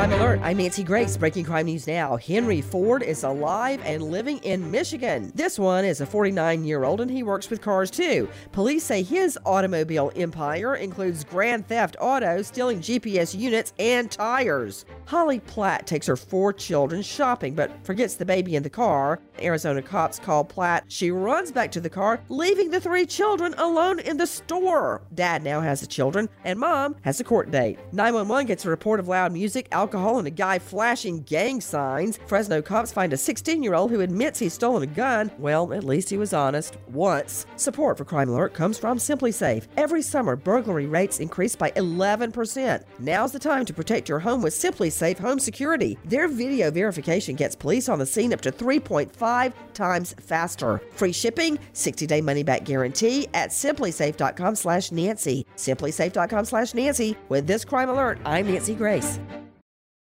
Crime Alert. I'm Nancy Grace. Breaking crime news now. Henry Ford is alive and living in Michigan. This one is a 49 year old and he works with cars too. Police say his automobile empire includes grand theft auto, stealing GPS units, and tires. Holly Platt takes her four children shopping but forgets the baby in the car. Arizona cops call Platt. She runs back to the car, leaving the three children alone in the store. Dad now has the children, and mom has a court date. 911 gets a report of loud music, alcohol, and a guy flashing gang signs. Fresno cops find a 16 year old who admits he's stolen a gun. Well, at least he was honest once. Support for Crime Alert comes from SimpliSafe. Every summer, burglary rates increase by 11%. Now's the time to protect your home with SimpliSafe Home Security. Their video verification gets police on the scene up to 3.5 times faster. Free shipping, 60-day money-back guarantee at simplisafe.com slash Nancy. Simplisafe.com slash Nancy. With this crime alert, I'm Nancy Grace.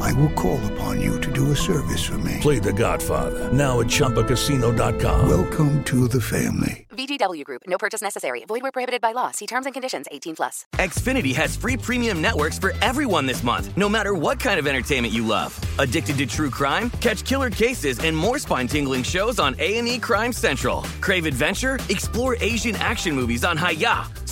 I will call upon you to do a service for me. Play The Godfather now at Chumbacasino.com. Welcome to the family. VGW Group. No purchase necessary. Void where prohibited by law. See terms and conditions. 18 plus. Xfinity has free premium networks for everyone this month, no matter what kind of entertainment you love. Addicted to true crime? Catch killer cases and more spine-tingling shows on A&E Crime Central. Crave adventure? Explore Asian action movies on Hi-YAH.